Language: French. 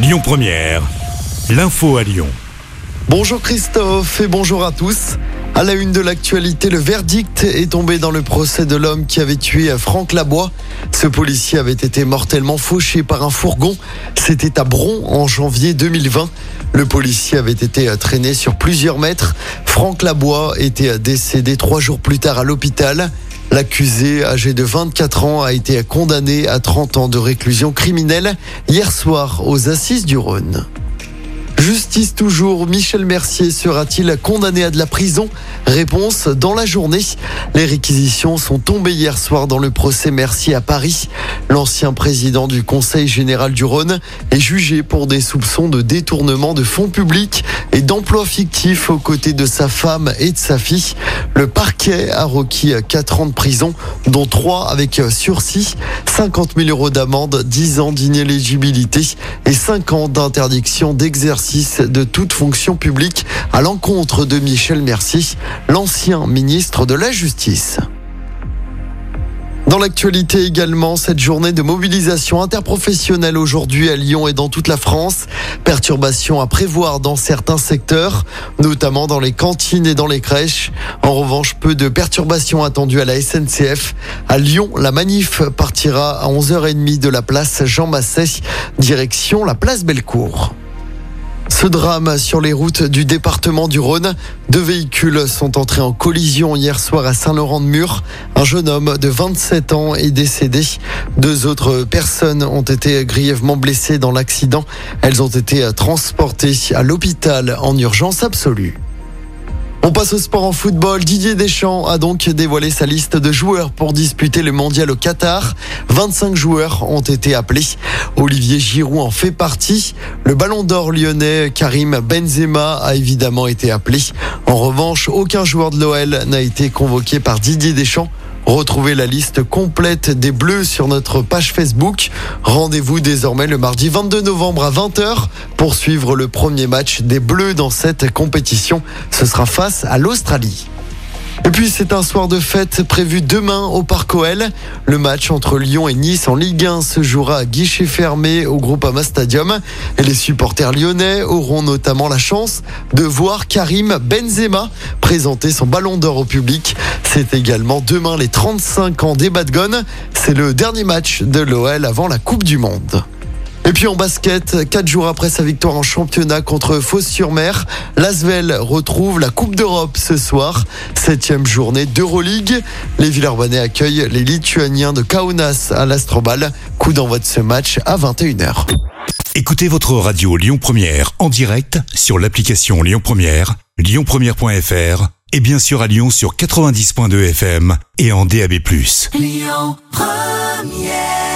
Lyon Première, l'info à Lyon. Bonjour Christophe et bonjour à tous. À la une de l'actualité, le verdict est tombé dans le procès de l'homme qui avait tué Franck Labois. Ce policier avait été mortellement fauché par un fourgon. C'était à Bron en janvier 2020. Le policier avait été traîné sur plusieurs mètres. Franck Labois était décédé trois jours plus tard à l'hôpital. L'accusé, âgé de 24 ans, a été condamné à 30 ans de réclusion criminelle hier soir aux assises du Rhône. Justice toujours, Michel Mercier sera-t-il condamné à de la prison? Réponse dans la journée. Les réquisitions sont tombées hier soir dans le procès Mercier à Paris. L'ancien président du Conseil général du Rhône est jugé pour des soupçons de détournement de fonds publics et d'emploi fictif aux côtés de sa femme et de sa fille. Le parquet a requis 4 ans de prison, dont 3 avec sursis, 50 000 euros d'amende, 10 ans d'inéligibilité et 5 ans d'interdiction d'exercice de toute fonction publique à l'encontre de Michel Mercier, l'ancien ministre de la Justice. Dans l'actualité également, cette journée de mobilisation interprofessionnelle aujourd'hui à Lyon et dans toute la France. Perturbations à prévoir dans certains secteurs, notamment dans les cantines et dans les crèches. En revanche, peu de perturbations attendues à la SNCF. À Lyon, la manif partira à 11h30 de la place Jean Massé, direction la place Bellecour. Drame sur les routes du département du Rhône. Deux véhicules sont entrés en collision hier soir à Saint-Laurent-de-Mur. Un jeune homme de 27 ans est décédé. Deux autres personnes ont été grièvement blessées dans l'accident. Elles ont été transportées à l'hôpital en urgence absolue. On passe au sport en football. Didier Deschamps a donc dévoilé sa liste de joueurs pour disputer le mondial au Qatar. 25 joueurs ont été appelés. Olivier Giroud en fait partie. Le ballon d'or lyonnais Karim Benzema a évidemment été appelé. En revanche, aucun joueur de l'OL n'a été convoqué par Didier Deschamps. Retrouvez la liste complète des Bleus sur notre page Facebook. Rendez-vous désormais le mardi 22 novembre à 20h pour suivre le premier match des Bleus dans cette compétition. Ce sera face à l'Australie. Et puis c'est un soir de fête prévu demain au Parc OL. Le match entre Lyon et Nice en Ligue 1 se jouera à guichet fermé au Groupama Stadium. Et les supporters lyonnais auront notamment la chance de voir Karim Benzema présenter son ballon d'or au public. C'est également demain les 35 ans des Badgones. C'est le dernier match de l'OL avant la Coupe du Monde. Et puis en basket, quatre jours après sa victoire en championnat contre Fos-sur-Mer, l'Asvel retrouve la Coupe d'Europe ce soir. Septième journée d'Euroleague. Les Villeurbanais accueillent les Lituaniens de Kaunas à l'Astrobal. Coup d'envoi de ce match à 21h. Écoutez votre radio Lyon Première en direct sur l'application Lyon Première, lyonpremière.fr et bien sûr à Lyon sur 90.2 FM et en DAB+. Lyon Première